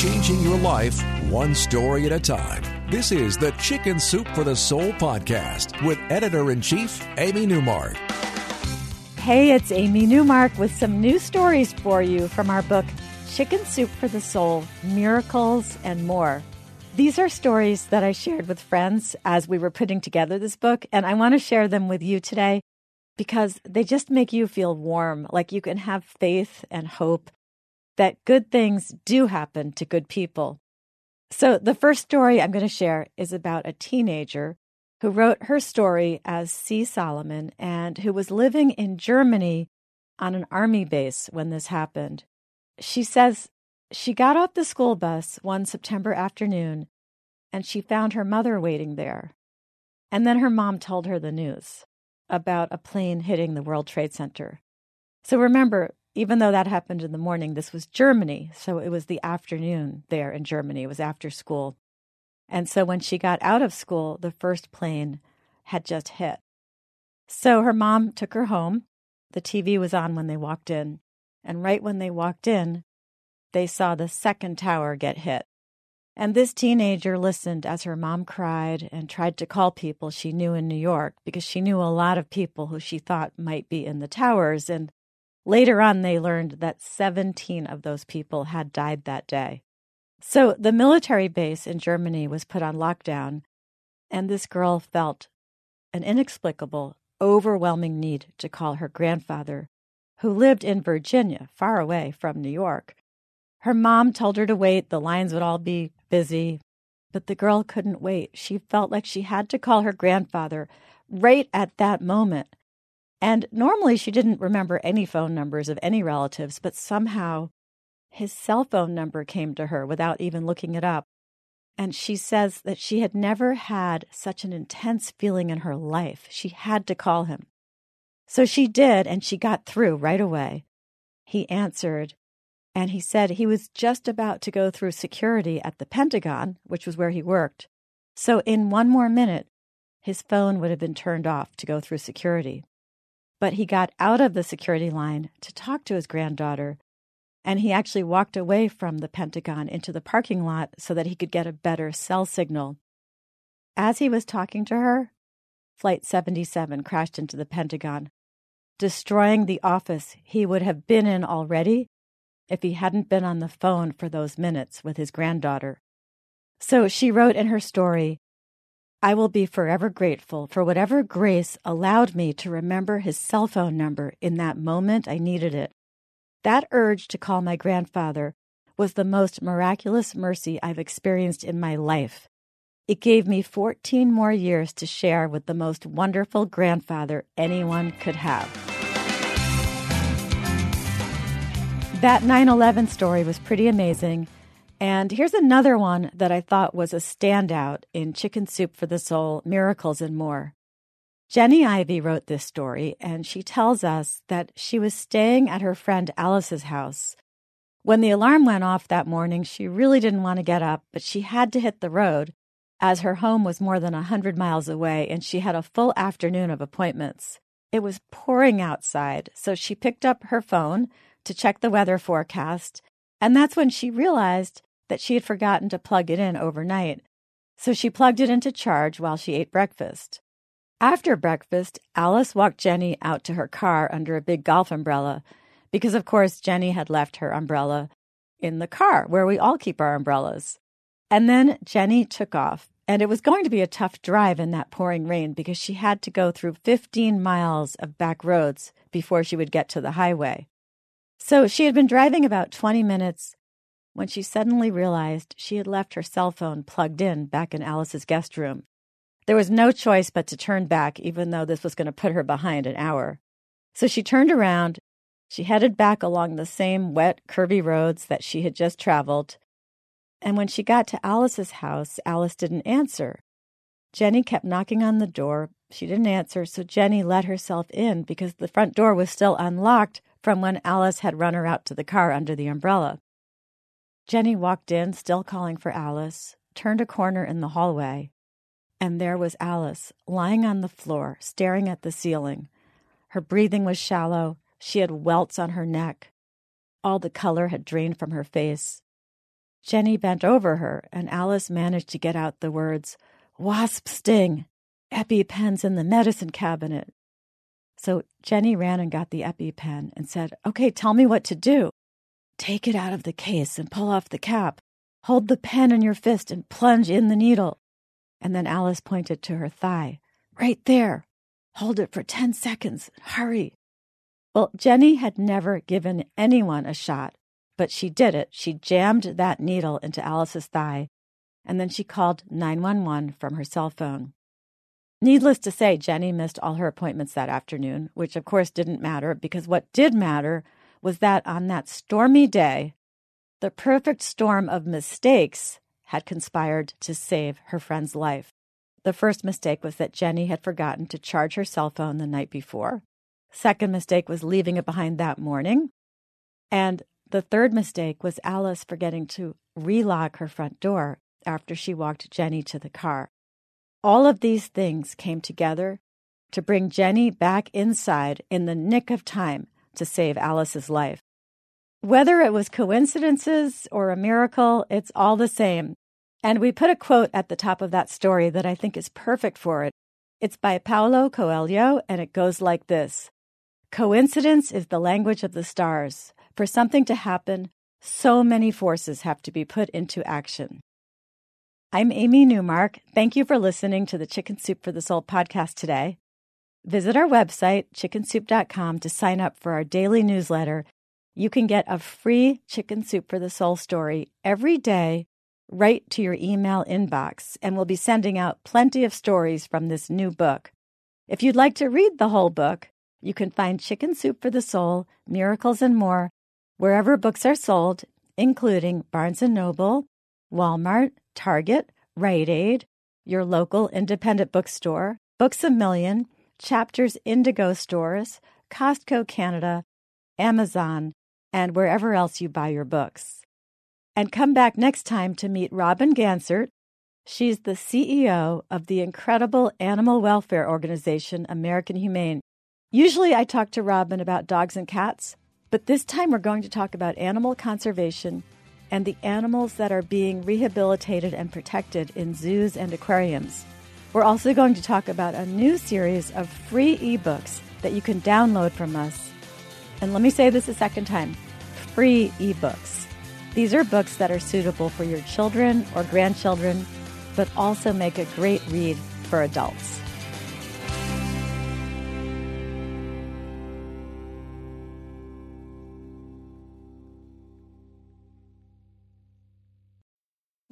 Changing your life one story at a time. This is the Chicken Soup for the Soul podcast with editor in chief, Amy Newmark. Hey, it's Amy Newmark with some new stories for you from our book, Chicken Soup for the Soul Miracles and More. These are stories that I shared with friends as we were putting together this book, and I want to share them with you today because they just make you feel warm, like you can have faith and hope that good things do happen to good people. So, the first story I'm going to share is about a teenager who wrote her story as C. Solomon and who was living in Germany on an army base when this happened. She says she got off the school bus one September afternoon and she found her mother waiting there. And then her mom told her the news about a plane hitting the World Trade Center. So remember, even though that happened in the morning, this was Germany. So it was the afternoon there in Germany. It was after school. And so when she got out of school, the first plane had just hit. So her mom took her home. The TV was on when they walked in. And right when they walked in, they saw the second tower get hit. And this teenager listened as her mom cried and tried to call people she knew in New York because she knew a lot of people who she thought might be in the towers. And Later on, they learned that 17 of those people had died that day. So the military base in Germany was put on lockdown, and this girl felt an inexplicable, overwhelming need to call her grandfather, who lived in Virginia, far away from New York. Her mom told her to wait, the lines would all be busy, but the girl couldn't wait. She felt like she had to call her grandfather right at that moment. And normally she didn't remember any phone numbers of any relatives, but somehow his cell phone number came to her without even looking it up. And she says that she had never had such an intense feeling in her life. She had to call him. So she did, and she got through right away. He answered, and he said he was just about to go through security at the Pentagon, which was where he worked. So in one more minute, his phone would have been turned off to go through security but he got out of the security line to talk to his granddaughter. And he actually walked away from the Pentagon into the parking lot so that he could get a better cell signal. As he was talking to her, Flight 77 crashed into the Pentagon, destroying the office he would have been in already if he hadn't been on the phone for those minutes with his granddaughter. So she wrote in her story I will be forever grateful for whatever grace allowed me to remember his cell phone number in that moment I needed it. That urge to call my grandfather was the most miraculous mercy I've experienced in my life. It gave me 14 more years to share with the most wonderful grandfather anyone could have. That 9 11 story was pretty amazing and here's another one that I thought was a standout in Chicken Soup for the Soul Miracles and More. Jenny Ivy wrote this story, and she tells us that she was staying at her friend Alice's house. When the alarm went off that morning, she really didn't want to get up, but she had to hit the road as her home was more than a hundred miles away and she had a full afternoon of appointments. It was pouring outside, so she picked up her phone to check the weather forecast, and that's when she realized that she had forgotten to plug it in overnight, so she plugged it into charge while she ate breakfast. After breakfast, Alice walked Jenny out to her car under a big golf umbrella, because of course Jenny had left her umbrella in the car where we all keep our umbrellas. And then Jenny took off, and it was going to be a tough drive in that pouring rain because she had to go through 15 miles of back roads before she would get to the highway. So she had been driving about 20 minutes when she suddenly realized she had left her cell phone plugged in back in Alice's guest room. There was no choice but to turn back, even though this was going to put her behind an hour. So she turned around. She headed back along the same wet, curvy roads that she had just traveled. And when she got to Alice's house, Alice didn't answer. Jenny kept knocking on the door. She didn't answer, so Jenny let herself in because the front door was still unlocked from when Alice had run her out to the car under the umbrella. Jenny walked in, still calling for Alice, turned a corner in the hallway, and there was Alice lying on the floor, staring at the ceiling. Her breathing was shallow. She had welts on her neck. All the color had drained from her face. Jenny bent over her, and Alice managed to get out the words, Wasp sting! EpiPen's in the medicine cabinet. So Jenny ran and got the EpiPen and said, Okay, tell me what to do. Take it out of the case and pull off the cap. Hold the pen in your fist and plunge in the needle. And then Alice pointed to her thigh. Right there. Hold it for 10 seconds. Hurry. Well, Jenny had never given anyone a shot, but she did it. She jammed that needle into Alice's thigh, and then she called 911 from her cell phone. Needless to say, Jenny missed all her appointments that afternoon, which of course didn't matter because what did matter was that on that stormy day, the perfect storm of mistakes had conspired to save her friend's life. The first mistake was that Jenny had forgotten to charge her cell phone the night before. Second mistake was leaving it behind that morning. And the third mistake was Alice forgetting to relock her front door after she walked Jenny to the car. All of these things came together to bring Jenny back inside in the nick of time to save Alice's life. Whether it was coincidences or a miracle, it's all the same. And we put a quote at the top of that story that I think is perfect for it. It's by Paulo Coelho, and it goes like this Coincidence is the language of the stars. For something to happen, so many forces have to be put into action. I'm Amy Newmark. Thank you for listening to the Chicken Soup for the Soul podcast today. Visit our website, chickensoup.com, to sign up for our daily newsletter. You can get a free Chicken Soup for the Soul story every day right to your email inbox, and we'll be sending out plenty of stories from this new book. If you'd like to read the whole book, you can find Chicken Soup for the Soul, Miracles and More wherever books are sold, including Barnes & Noble, Walmart, Target, Rite Aid, your local independent bookstore, Books a Million, Chapters Indigo stores, Costco Canada, Amazon, and wherever else you buy your books. And come back next time to meet Robin Ganzert. She's the CEO of the incredible animal welfare organization American Humane. Usually I talk to Robin about dogs and cats, but this time we're going to talk about animal conservation and the animals that are being rehabilitated and protected in zoos and aquariums. We're also going to talk about a new series of free ebooks that you can download from us. And let me say this a second time free ebooks. These are books that are suitable for your children or grandchildren, but also make a great read for adults.